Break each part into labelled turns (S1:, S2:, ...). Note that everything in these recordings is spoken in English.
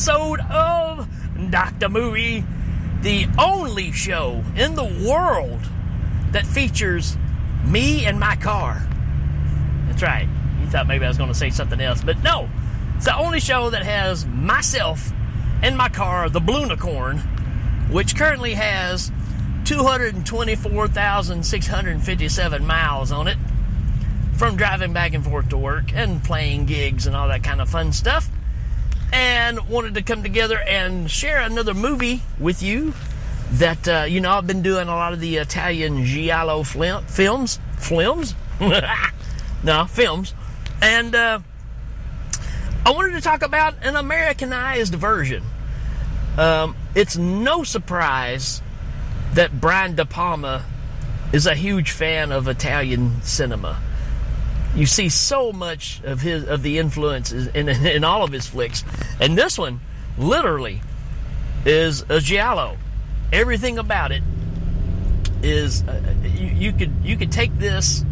S1: episode of Dr. Movie, the only show in the world that features me and my car. That's right. You thought maybe I was going to say something else, but no. It's the only show that has myself and my car, the Bluenicorn, which currently has 224,657 miles on it from driving back and forth to work and playing gigs and all that kind of fun stuff. And wanted to come together and share another movie with you that, uh, you know, I've been doing a lot of the Italian Giallo flim- films. Films? no, films. And uh, I wanted to talk about an Americanized version. Um, it's no surprise that Brian De Palma is a huge fan of Italian cinema you see so much of his of the influences in, in all of his flicks, and this one literally is a giallo. Everything about it is uh, you, you could you could take this,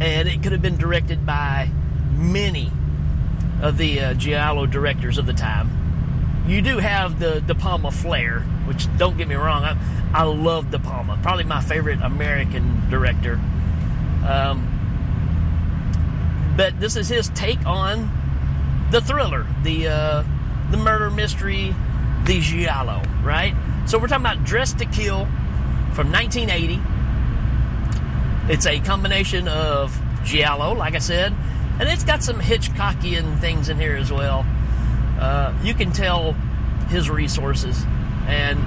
S1: and it could have been directed by many of the uh, giallo directors of the time. You do have the De Palma flair, which don't get me wrong, I, I love De Palma, probably my favorite American director. Um, but this is his take on the thriller, the uh, the murder mystery, the giallo, right? So we're talking about Dressed to Kill from 1980. It's a combination of giallo, like I said, and it's got some Hitchcockian things in here as well. Uh, you can tell his resources, and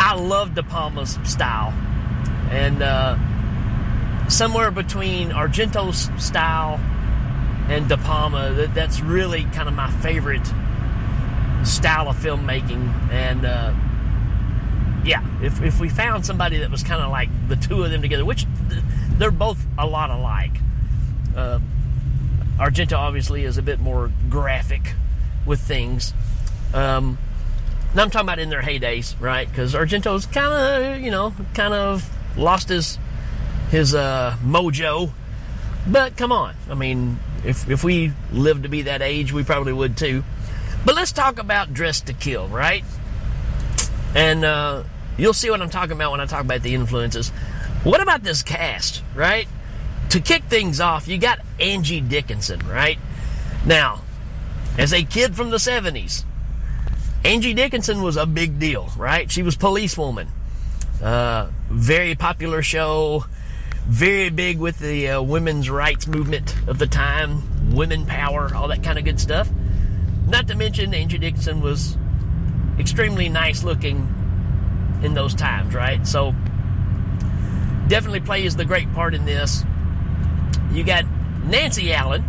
S1: I love De Palma's style, and. Uh, somewhere between Argento's style and De Palma. That, that's really kind of my favorite style of filmmaking. And uh, yeah, if, if we found somebody that was kind of like the two of them together, which they're both a lot alike. Uh, Argento obviously is a bit more graphic with things. Um, now I'm talking about in their heydays, right? Because Argento's kind of, you know, kind of lost his his uh, mojo. But come on, I mean, if if we lived to be that age, we probably would too. But let's talk about Dressed to Kill, right? And uh, you'll see what I'm talking about when I talk about the influences. What about this cast, right? To kick things off, you got Angie Dickinson, right? Now, as a kid from the 70s, Angie Dickinson was a big deal, right? She was policewoman. Uh, very popular show very big with the uh, women's rights movement of the time, women power, all that kind of good stuff. Not to mention, Angie Dickinson was extremely nice looking in those times, right? So, definitely plays the great part in this. You got Nancy Allen,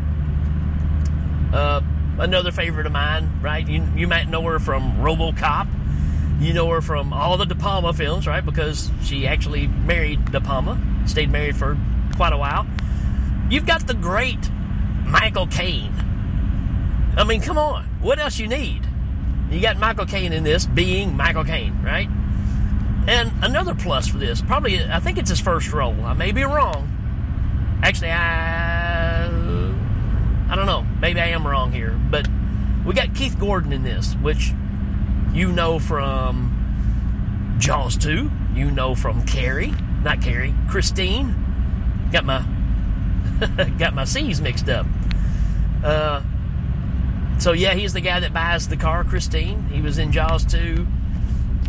S1: uh, another favorite of mine, right? You, you might know her from Robocop. You know her from all the De Palma films, right? Because she actually married De Palma stayed married for quite a while. You've got the great Michael Caine. I mean, come on. What else you need? You got Michael Caine in this being Michael Caine, right? And another plus for this, probably, I think it's his first role. I may be wrong. Actually, I, I don't know. Maybe I am wrong here. But we got Keith Gordon in this, which you know from Jaws 2. You know from Carrie not Carrie, Christine. Got my got my C's mixed up. Uh, so yeah, he's the guy that buys the car, Christine. He was in Jaws 2.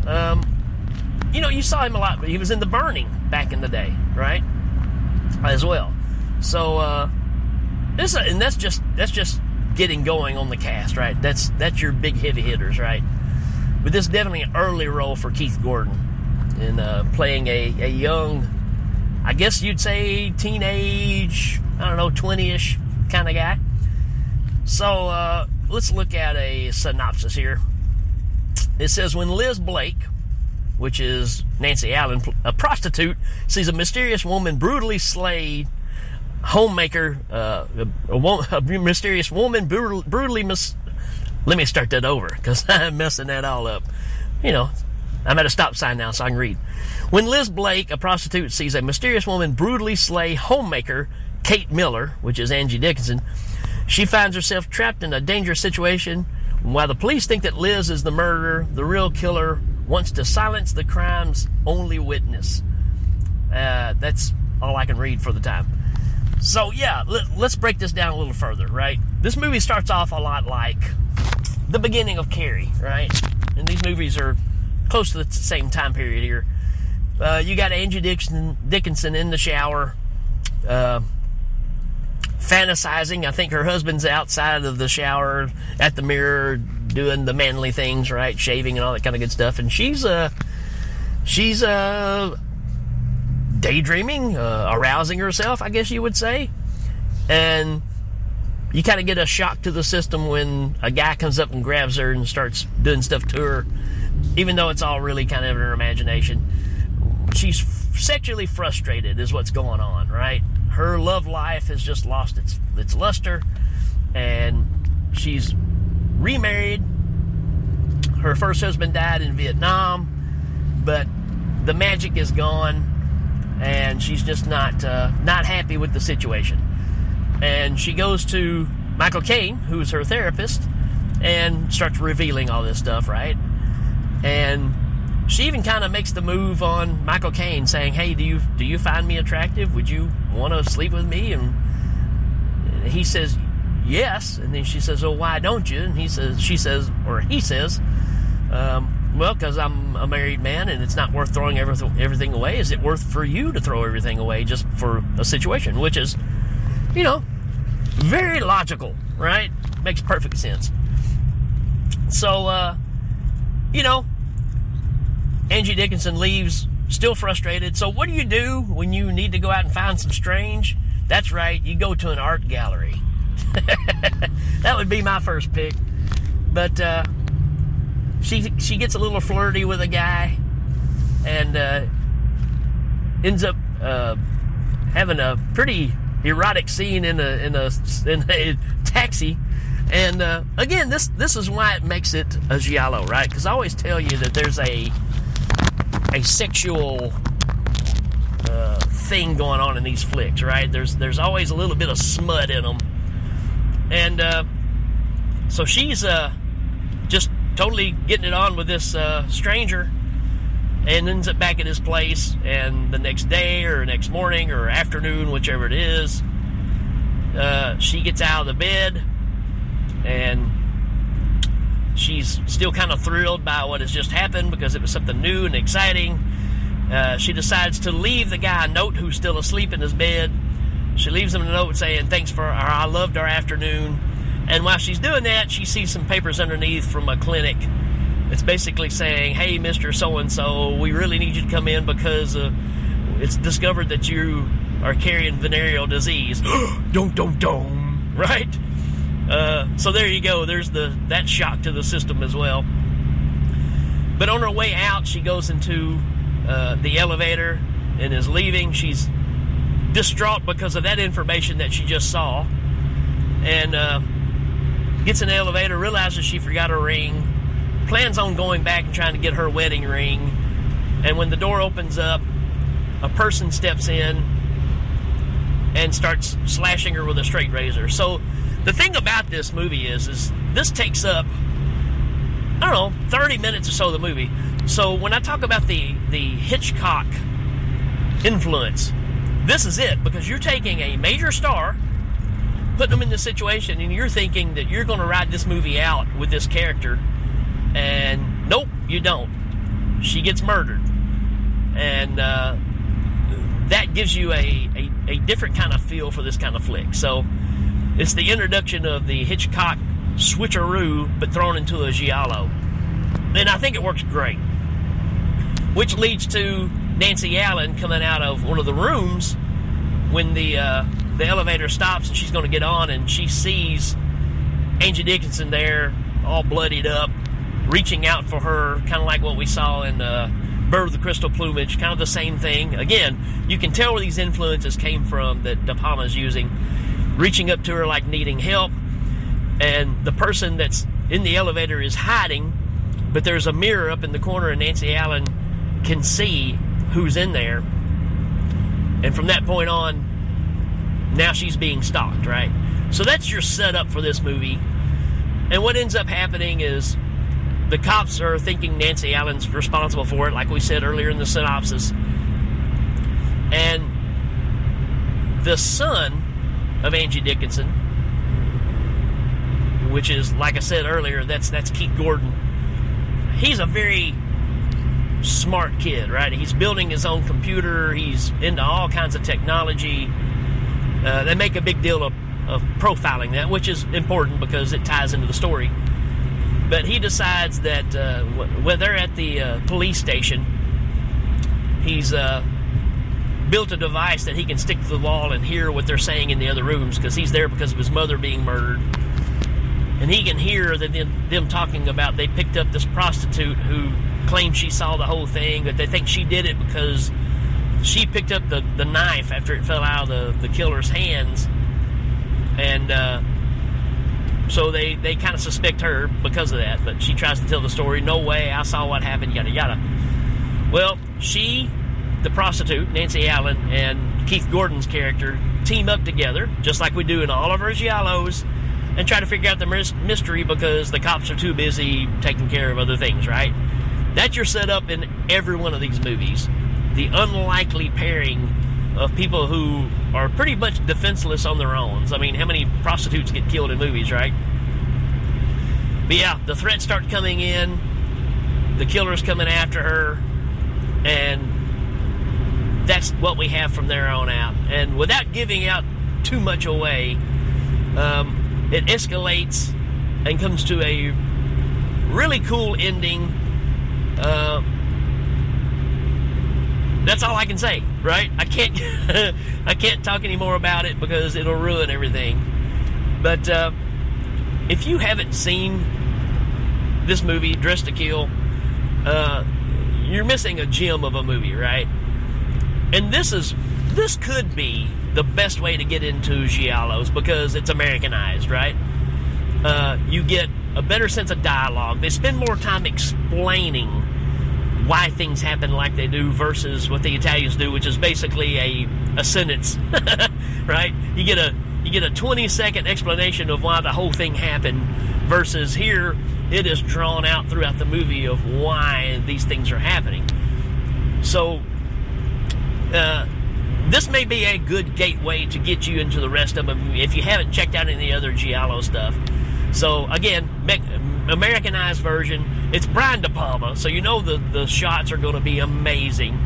S1: Um, you know, you saw him a lot, but he was in The Burning back in the day, right? As well. So uh, this, and that's just that's just getting going on the cast, right? That's that's your big heavy hitters, right? But this is definitely an early role for Keith Gordon in uh, playing a, a young, I guess you'd say teenage, I don't know, 20 ish kind of guy. So uh, let's look at a synopsis here. It says When Liz Blake, which is Nancy Allen, a prostitute, sees a mysterious woman brutally slayed homemaker, uh, a, a, a, mysterious woman brutal, brutally mis. Let me start that over because I'm messing that all up. You know, I'm at a stop sign now, so I can read. When Liz Blake, a prostitute, sees a mysterious woman brutally slay homemaker Kate Miller, which is Angie Dickinson, She finds herself trapped in a dangerous situation. While the police think that Liz is the murderer, the real killer wants to silence the crime's only witness. Uh, that's all I can read for the time. So, yeah, let, us break this down a little further, right? This movie starts off a lot like the beginning of Carrie, right? And these movies are close to the same time period here. Uh, you got Angie Dickinson, Dickinson in the shower, uh, fantasizing. I think her husband's outside of the shower at the mirror doing the manly things, right? Shaving and all that kind of good stuff. And she's uh she's uh daydreaming, uh, arousing herself, I guess you would say. And you kind of get a shock to the system when a guy comes up and grabs her and starts doing stuff to her, even though it's all really kind of in her imagination. She's sexually frustrated, is what's going on, right? her love life has just lost its its luster, and she's remarried. Her first husband died in Vietnam, but the magic is gone, and she's just not uh, not happy with the situation. And she goes to Michael Caine, who's her therapist, and starts revealing all this stuff, right? And she even kind of makes the move on Michael Caine, saying, "Hey, do you do you find me attractive? Would you want to sleep with me?" And he says, "Yes." And then she says, "Oh, why don't you?" And he says, "She says, or he says, um, well, because I'm a married man, and it's not worth throwing everything away. Is it worth for you to throw everything away just for a situation?" Which is, you know, very logical, right? Makes perfect sense. So, uh, you know, Angie Dickinson leaves still frustrated. So, what do you do when you need to go out and find some strange? That's right, you go to an art gallery. that would be my first pick. But uh, she she gets a little flirty with a guy and uh, ends up uh, having a pretty erotic scene in a in a in a taxi. And uh, again, this this is why it makes it a giallo, right? Because I always tell you that there's a a sexual uh, thing going on in these flicks, right? There's there's always a little bit of smut in them, and uh, so she's uh, just totally getting it on with this uh, stranger, and ends up back at his place. And the next day, or next morning, or afternoon, whichever it is, uh, she gets out of the bed, and She's still kind of thrilled by what has just happened because it was something new and exciting. Uh, she decides to leave the guy a note who's still asleep in his bed. She leaves him a note saying, Thanks for our, I loved our afternoon. And while she's doing that, she sees some papers underneath from a clinic. It's basically saying, Hey, Mr. So and so, we really need you to come in because uh, it's discovered that you are carrying venereal disease. don't, don't, don't. Right? Uh, so there you go. There's the that shock to the system as well. But on her way out, she goes into uh, the elevator and is leaving. She's distraught because of that information that she just saw, and uh, gets in the elevator, realizes she forgot her ring, plans on going back and trying to get her wedding ring. And when the door opens up, a person steps in and starts slashing her with a straight razor. So the thing about this movie is, is this takes up, I don't know, 30 minutes or so of the movie. So when I talk about the, the Hitchcock influence, this is it because you're taking a major star, putting them in this situation, and you're thinking that you're going to ride this movie out with this character, and nope, you don't. She gets murdered, and uh, that gives you a, a, a different kind of feel for this kind of flick. So it's the introduction of the Hitchcock switcheroo, but thrown into a giallo. And I think it works great. Which leads to Nancy Allen coming out of one of the rooms when the uh, the elevator stops and she's going to get on, and she sees Angie Dickinson there, all bloodied up, reaching out for her, kind of like what we saw in uh, Bird of the Crystal Plumage, kind of the same thing. Again, you can tell where these influences came from that De Palma's using reaching up to her like needing help. And the person that's in the elevator is hiding, but there's a mirror up in the corner, and Nancy Allen can see who's in there. And from that point on, now she's being stalked, right? So that's your setup for this movie. And what ends up happening is the cops are thinking Nancy Allen's responsible for it, like we said earlier in the synopsis. And the son of Angie Dickinson, which is, like I said earlier, that's that's Keith Gordon. He's a very smart kid, right? He's building his own computer. He's into all kinds of technology. Uh, they make a big deal of, of profiling that, which is important because it ties into the story. But he decides that uh, when they're at the uh, police station, he's uh, built a device that he can stick to the wall and hear what they're saying in the other rooms because he's there because of his mother being murdered. And he can hear that them, them talking about they picked up this prostitute who claims she saw the whole thing, but they think she did it because she picked up the, the knife after it fell out of the, the killer's hands. And uh, so they, they kind of suspect her because of that, but she tries to tell the story. No way, I saw what happened, yada yada. Well, she, the prostitute, Nancy Allen, and Keith Gordon's character team up together, just like we do in all of our Giallos, and try to figure out the mystery because the cops are too busy taking care of other things, right? That's your setup in every one of these movies. The unlikely pairing of people who are pretty much defenseless on their own. I mean, how many prostitutes get killed in movies, right? But yeah, the threats start coming in, the killer's coming after her, and that's what we have from there on out. And without giving out too much away, um, it escalates and comes to a really cool ending uh, that's all I can say, right? I can't I can't talk any more about it because it'll ruin everything. But uh, if you haven't seen this movie, Dressed to Kill, uh, you're missing a gem of a movie, right? And this is this could be the best way to get into giallos because it's Americanized, right? Uh, you get a better sense of dialogue. They spend more time explaining why things happen like they do versus what the Italians do, which is basically a, a sentence, right? You get a you get a 20 second explanation of why the whole thing happened versus here it is drawn out throughout the movie of why these things are happening. So uh, this may be a good gateway to get you into the rest of them if you haven't checked out any other Giallo stuff. So again, Americanized version. It's Brian De Palma, so you know the the shots are going to be amazing.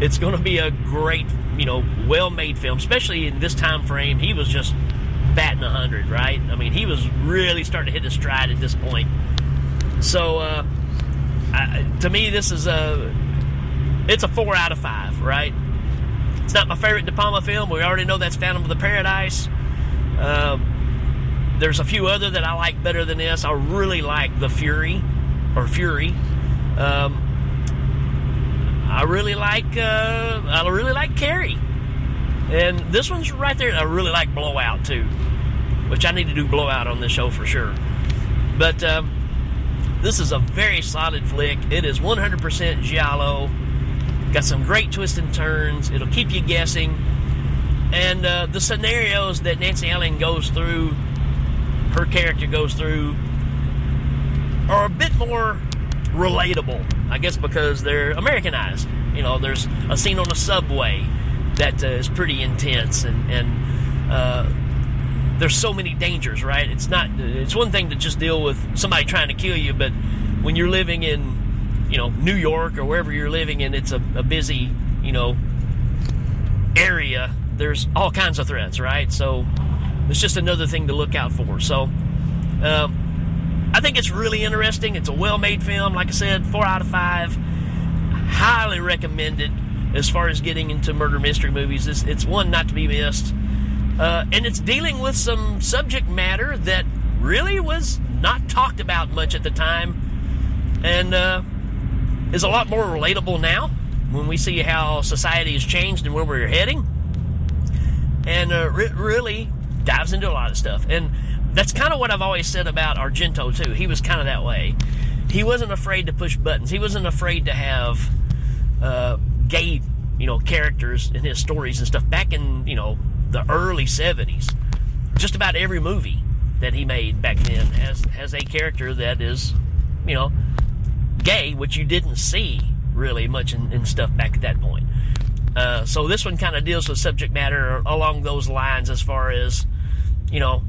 S1: It's going to be a great, you know, well-made film, especially in this time frame. He was just batting a hundred, right? I mean, he was really starting to hit his stride at this point. So, uh, I, to me, this is a it's a four out of five, right? It's not my favorite De Palma film. We already know that's Phantom of the Paradise. Uh, there's a few other that I like better than this. I really like The Fury or Fury. Um, I really like uh, I really like Carrie, and this one's right there. I really like Blowout too, which I need to do Blowout on this show for sure. But um, this is a very solid flick. It is 100% giallo. Got some great twists and turns. It'll keep you guessing, and uh, the scenarios that Nancy Allen goes through her character goes through are a bit more relatable, I guess, because they're Americanized. You know, there's a scene on the subway that uh, is pretty intense, and and uh, there's so many dangers. Right? It's not. It's one thing to just deal with somebody trying to kill you, but when you're living in, you know, New York or wherever you're living, and it's a, a busy, you know, area, there's all kinds of threats. Right? So it's just another thing to look out for. So, um, I think it's really interesting. It's a well made film. Like I said, four out of five. Highly recommended as far as getting into murder mystery movies. It's, it's one not to be missed. Uh, and it's dealing with some subject matter that really was not talked about much at the time and uh, is a lot more relatable now when we see how society has changed and where we're heading. And uh, re- really dives into a lot of stuff. And that's kind of what I've always said about Argento, too. He was kind of that way. He wasn't afraid to push buttons, he wasn't afraid to have uh, gay, you know, characters in his stories and stuff back in, you know, the early 70s. just about every movie that he made back then has has a character that is, you know, gay, which you didn't see really much in, in stuff back at that point. Uh, so this one kind of deals with subject matter along those lines as far as, you know,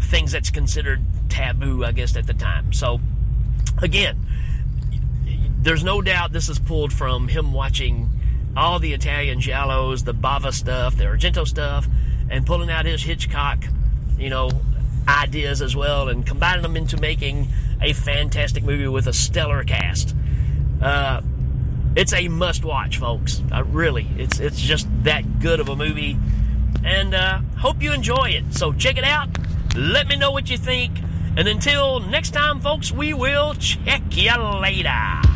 S1: things that's considered taboo, I guess, at the time. So, again, there's no doubt this is pulled from him watching all the Italian giallos, the Bava stuff, the Argento stuff, and pulling out his Hitchcock, you know, ideas as well, and combining them into making a fantastic movie with a stellar cast. Uh, it's a must-watch, folks. Uh, really, it's it's just that good of a movie, and uh, hope you enjoy it. So check it out. Let me know what you think. And until next time, folks, we will check you later.